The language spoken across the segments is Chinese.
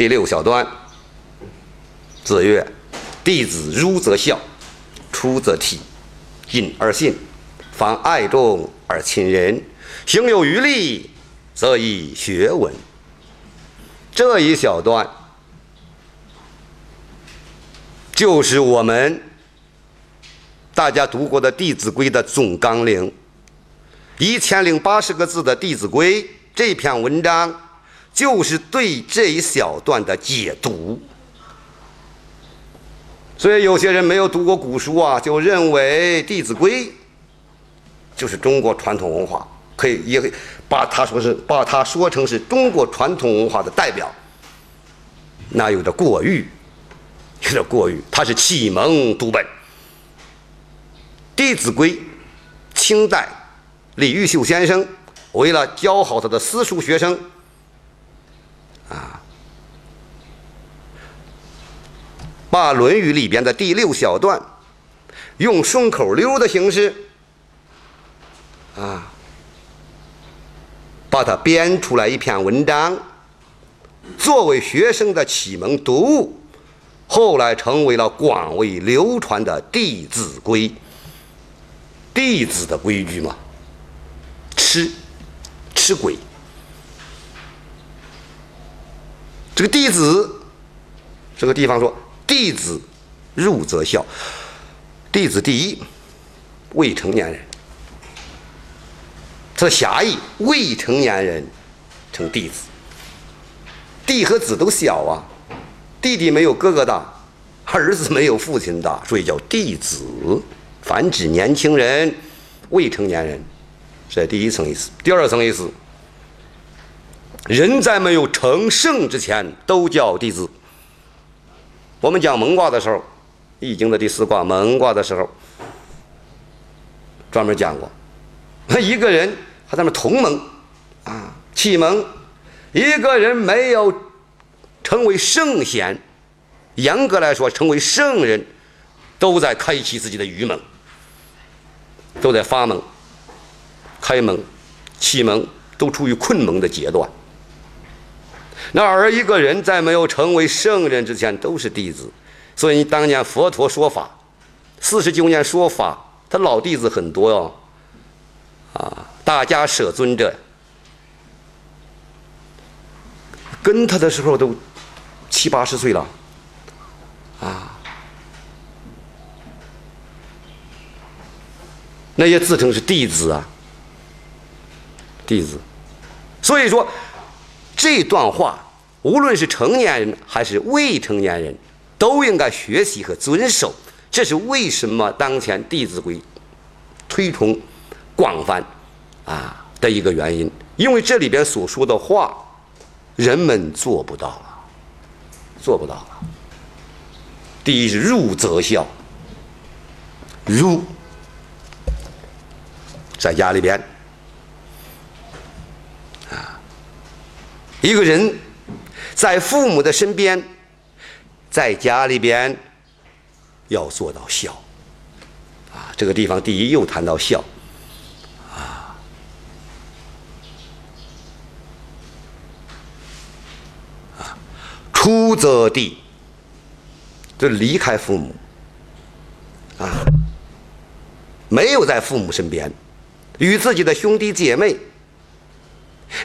第六小段，子曰：“弟子入则孝，出则悌，谨而信，防爱众而亲仁，行有余力，则以学文。”这一小段就是我们大家读过的《弟子规》的总纲领，一千零八十个字的《弟子规》这篇文章。就是对这一小段的解读，所以有些人没有读过古书啊，就认为《弟子规》就是中国传统文化，可以也可以把它说是把它说成是中国传统文化的代表，那有点过誉，有点过誉。它是启蒙读本，《弟子规》，清代李毓秀先生为了教好他的私塾学生。啊，把《论语》里边的第六小段，用顺口溜的形式，啊，把它编出来一篇文章，作为学生的启蒙读物，后来成为了广为流传的《弟子规》。弟子的规矩嘛，吃，吃鬼。这个弟子，这个地方说：“弟子入则孝。弟子第一，未成年人。它的狭义，未成年人成弟子。弟和子都小啊，弟弟没有哥哥大，儿子没有父亲大，所以叫弟子。凡指年轻人、未成年人，这第一层意思。第二层意思。”人在没有成圣之前，都叫弟子。我们讲蒙卦的时候，《易经》的第四卦蒙卦的时候，专门讲过，一个人和他们同盟啊，启蒙，一个人没有成为圣贤，严格来说，成为圣人，都在开启自己的愚蒙，都在发蒙、开蒙、启蒙，都处于困蒙的阶段。那而一个人在没有成为圣人之前，都是弟子。所以当年佛陀说法，四十九年说法，他老弟子很多哟。啊，大家舍尊者跟他的时候都七八十岁了，啊，那也自称是弟子啊，弟子。所以说。这段话，无论是成年人还是未成年人，都应该学习和遵守。这是为什么当前《弟子规》推崇广泛啊的一个原因。因为这里边所说的话，人们做不到了，做不到了。第一是入则孝，入在家里边。一个人在父母的身边，在家里边要做到孝啊。这个地方第一又谈到孝啊啊，出则弟，就离开父母啊，没有在父母身边，与自己的兄弟姐妹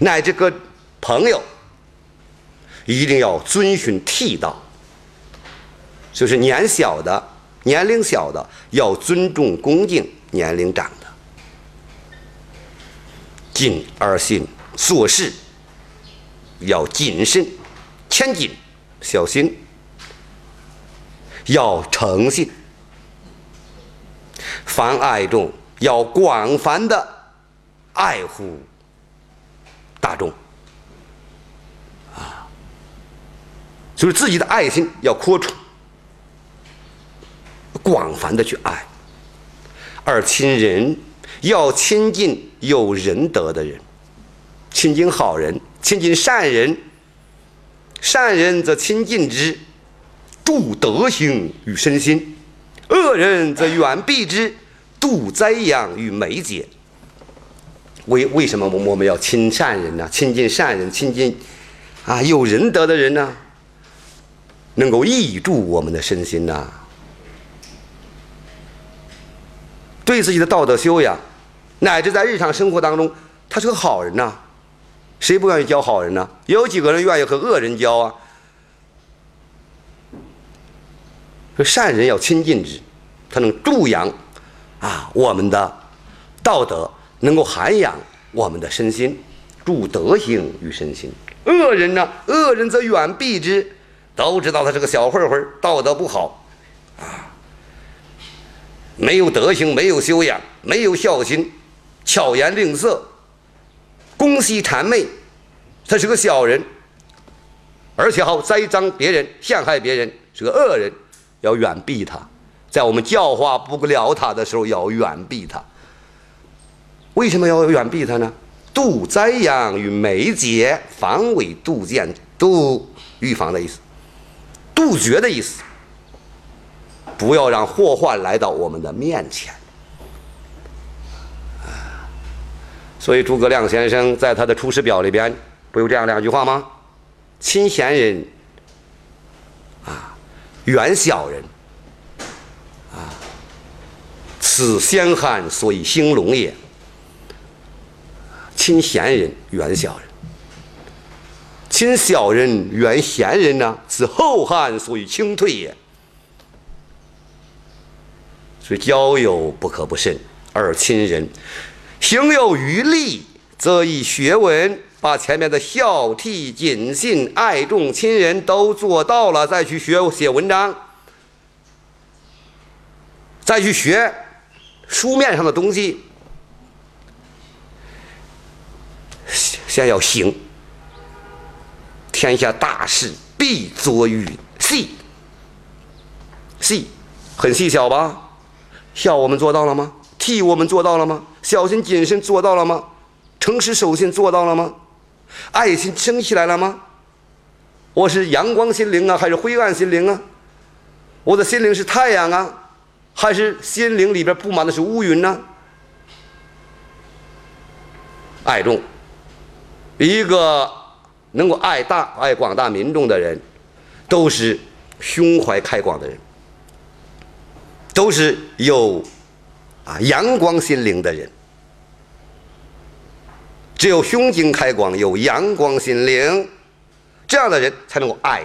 乃至个。朋友一定要遵循悌道，就是年小的、年龄小的要尊重恭敬年龄长的，谨而信，做事要谨慎、谦谨、小心，要诚信，凡爱众要广泛的爱护大众。就是自己的爱心要扩充，广泛的去爱，而亲人要亲近有仁德的人，亲近好人，亲近善人，善人则亲近之，助德行与身心；恶人则远避之，度灾殃于眉睫。为为什么我们要亲善人呢？亲近善人，亲近啊有仁德的人呢？能够益助我们的身心呐。对自己的道德修养，乃至在日常生活当中，他是个好人呐。谁不愿意交好人呢？有几个人愿意和恶人交啊？说善人要亲近之，他能助养啊我们的道德，能够涵养我们的身心，助德行于身心。恶人呢？恶人则远避之，都知道他是个小混混，道德不好啊，没有德行，没有修养，没有孝心，巧言令色。公西谄媚，他是个小人，而且好栽赃别人、陷害别人，是个恶人，要远避他。在我们教化不了他的时候，要远避他。为什么要远避他呢？杜栽养与媒介，防伪杜渐，杜预防的意思，杜绝的意思。不要让祸患来到我们的面前。所以诸葛亮先生在他的《出师表》里边不有这样两句话吗？亲贤人，啊，远小人，啊，此先汉所以兴隆也。亲贤人，远小人；亲小人，远贤人呢，此后汉所以倾退也。所以交友不可不慎，而亲人。行有余力，则以学文，把前面的孝悌谨信、爱众亲人都做到了，再去学写文章，再去学书面上的东西。先要行，天下大事必作于细，细很细小吧？孝我们做到了吗？替我们做到了吗？小心谨慎做到了吗？诚实守信做到了吗？爱心升起来了吗？我是阳光心灵啊，还是灰暗心灵啊？我的心灵是太阳啊，还是心灵里边布满的是乌云呢？爱众，一个能够爱大爱广大民众的人，都是胸怀开广的人，都是有。啊，阳光心灵的人，只有胸襟开广、有阳光心灵，这样的人才能够爱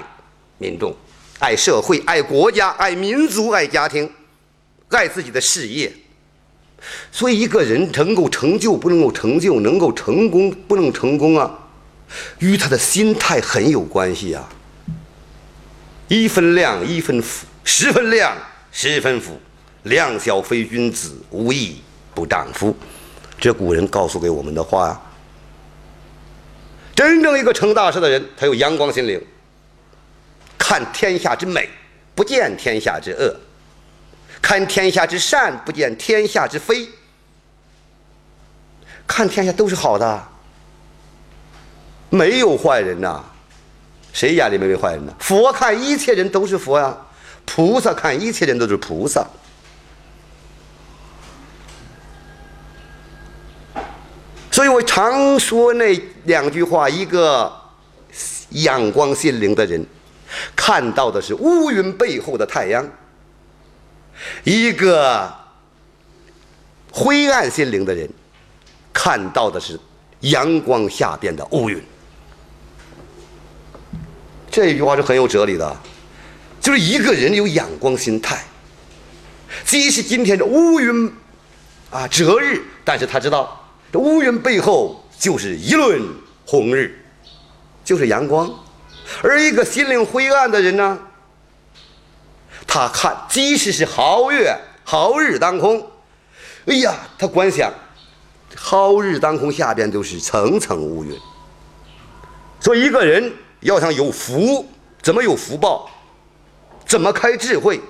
民众、爱社会、爱国家、爱民族、爱家庭、爱自己的事业。所以，一个人能够成就不能够成就，能够成功不能成功啊，与他的心态很有关系啊。一分亮一分腐，十分亮十分腐。量小非君子，无义不丈夫。这古人告诉给我们的话。真正一个成大事的人，他有阳光心灵，看天下之美，不见天下之恶；看天下之善，不见天下之非。看天下都是好的，没有坏人呐。谁眼里没有坏人呢？佛看一切人都是佛呀，菩萨看一切人都是菩萨。所以我常说那两句话：一个阳光心灵的人，看到的是乌云背后的太阳；一个灰暗心灵的人，看到的是阳光下边的乌云。这一句话是很有哲理的，就是一个人有阳光心态，即使今天的乌云啊遮日，但是他知道。这乌云背后就是一轮红日，就是阳光。而一个心灵灰暗的人呢，他看即使是皓月皓日当空，哎呀，他观想皓日当空下边都是层层乌云。所以一个人要想有福，怎么有福报？怎么开智慧？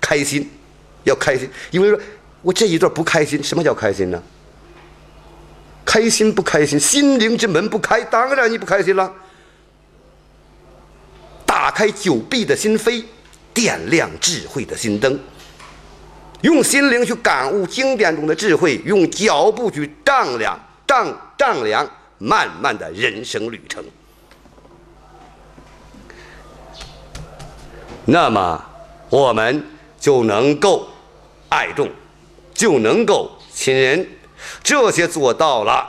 开心，要开心。因为说我这一段不开心，什么叫开心呢？开心不开心？心灵之门不开，当然你不开心了。打开久闭的心扉，点亮智慧的心灯，用心灵去感悟经典中的智慧，用脚步去丈量丈丈量漫漫的人生旅程。那么我们就能够爱众，就能够亲人，这些做到了，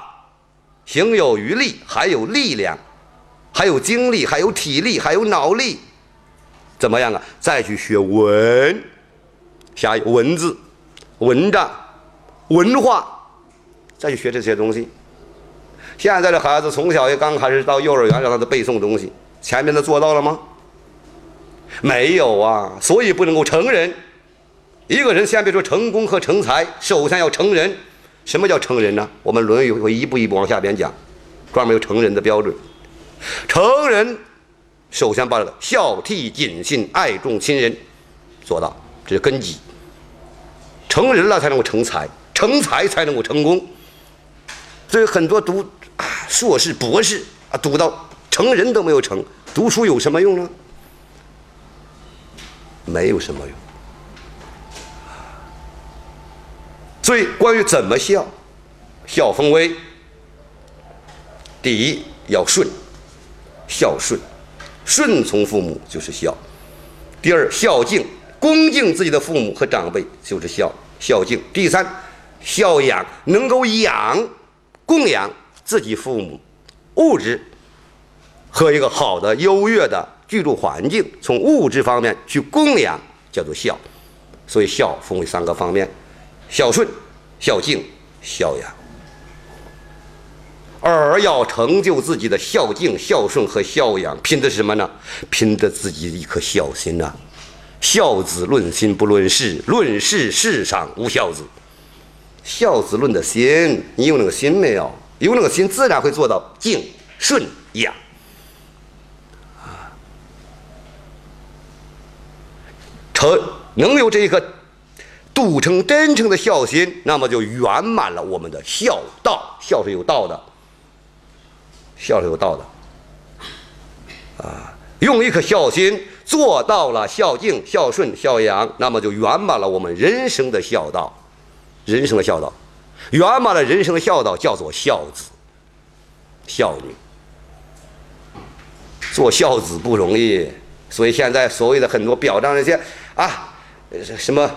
行有余力，还有力量，还有精力，还有体力，还有脑力，怎么样啊？再去学文，下有文字、文章、文化，再去学这些东西。现在的孩子从小也刚开始到幼儿园，让他背诵东西，前面的做到了吗？没有啊，所以不能够成人。一个人先别说成功和成才，首先要成人。什么叫成人呢？我们《论语》会一步一步往下边讲，专门有成人的标准。成人首先把孝悌谨信、爱众亲人做到，这是根基。成人了才能够成才，成才才能够成功。所以很多读。硕士、博士啊，读到成人都没有成，读书有什么用呢？没有什么用。所以，关于怎么孝，孝风威，第一要顺，孝顺，顺从父母就是孝；第二孝敬，恭敬自己的父母和长辈就是孝孝敬；第三孝养，能够养、供养。自己父母物质和一个好的、优越的居住环境，从物质方面去供养，叫做孝。所以孝分为三个方面：孝顺、孝敬、孝养。而要成就自己的孝敬、孝顺和孝养，拼的是什么呢？拼的自己的一颗孝心呐！孝子论心不论事，论事世上无孝子。孝子论的心，你有那个心没有？有那个心，自然会做到敬顺养成能有这一个笃诚真诚的孝心，那么就圆满了我们的孝道。孝是有道的，孝是有道的啊。用一颗孝心做到了孝敬、孝顺、孝养，那么就圆满了我们人生的孝道，人生的孝道。圆满了人生的孝道，叫做孝子、孝女。做孝子不容易，所以现在所谓的很多表彰那些啊，什么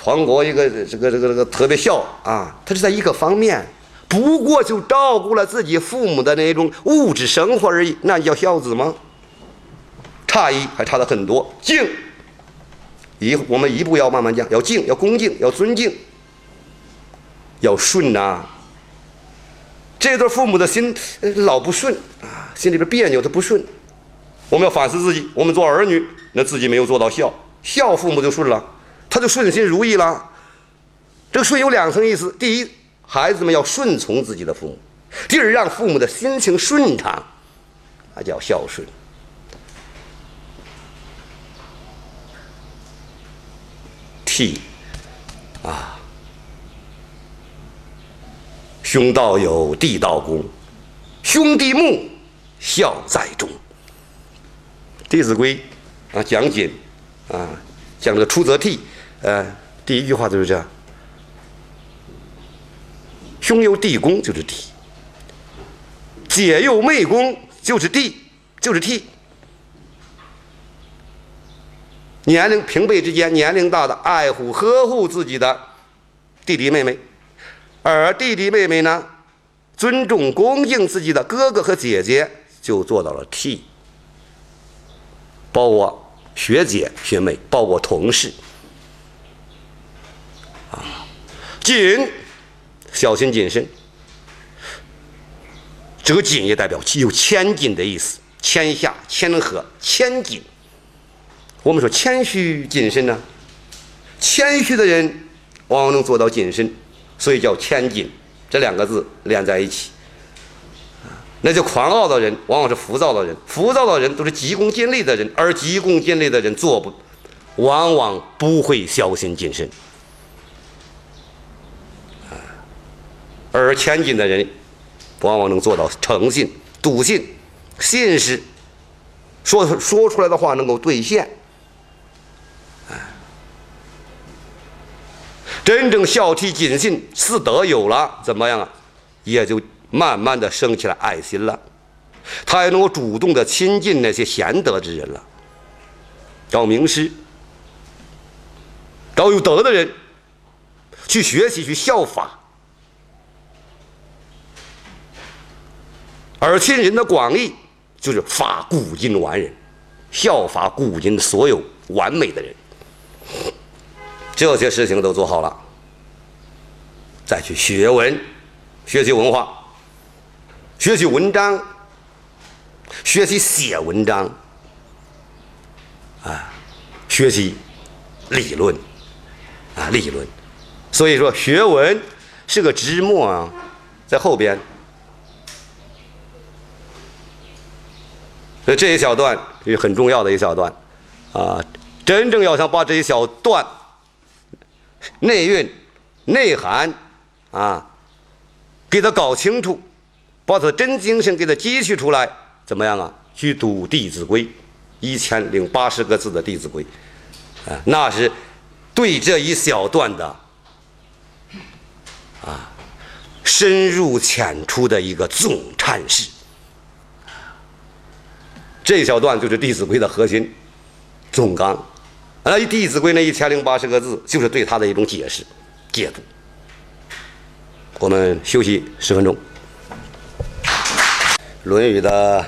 全国一个这个这个这个特别孝啊，他是在一个方面，不过就照顾了自己父母的那种物质生活而已，那叫孝子吗？差异还差得很多。敬，一我们一步要慢慢讲，要敬，要恭敬，要尊敬。要顺呐，这对父母的心老不顺啊，心里边别扭，他不顺。我们要反思自己，我们做儿女，那自己没有做到孝，孝父母就顺了，他就顺心如意了。这个顺有两层意思：第一，孩子们要顺从自己的父母；第二，让父母的心情顺畅，那叫孝顺。悌，啊。兄道友，弟道恭，兄弟睦，孝在中。《弟子规》啊，讲谨啊，讲这个出则悌，呃，第一句话就是这样：兄有弟恭就是悌，姐有妹恭就是弟，就是悌。年龄平辈之间，年龄大的爱护呵护自己的弟弟妹妹。而弟弟妹妹呢，尊重恭敬自己的哥哥和姐姐，就做到了悌。包括学姐学妹，包括同事，啊，谨，小心谨慎。这个谨也代表有谦谨的意思，谦下、谦和、谦谨。我们说谦虚谨慎呢，谦虚的人往往能做到谨慎。所以叫谦谨，这两个字连在一起，那就狂傲的人往往是浮躁的人，浮躁的人都是急功近利的人，而急功近利的人做不，往往不会小心谨慎，而谦谨的人，往往能做到诚信、笃信、信实，说说出来的话能够兑现。真正孝悌谨信四德有了，怎么样啊？也就慢慢的升起来爱心了，他也能够主动的亲近那些贤德之人了。找名师，找有德的人去学习，去效法。而亲人的广义就是法古今完人，效法古今所有完美的人。这些事情都做好了，再去学文，学习文化，学习文章，学习写文章，啊，学习理论，啊，理论。所以说，学文是个枝末啊，在后边。所以这一小段是很重要的一小段，啊，真正要想把这一小段。内蕴、内涵，啊，给它搞清楚，把他真精神给他汲取出来，怎么样啊？去读《弟子规》，一千零八十个字的《弟子规》，啊，那是对这一小段的啊深入浅出的一个总阐释。这一小段就是《弟子规》的核心总纲。而《弟子规》那一千零八十个字，就是对他的一种解释、解读。我们休息十分钟，《论语》的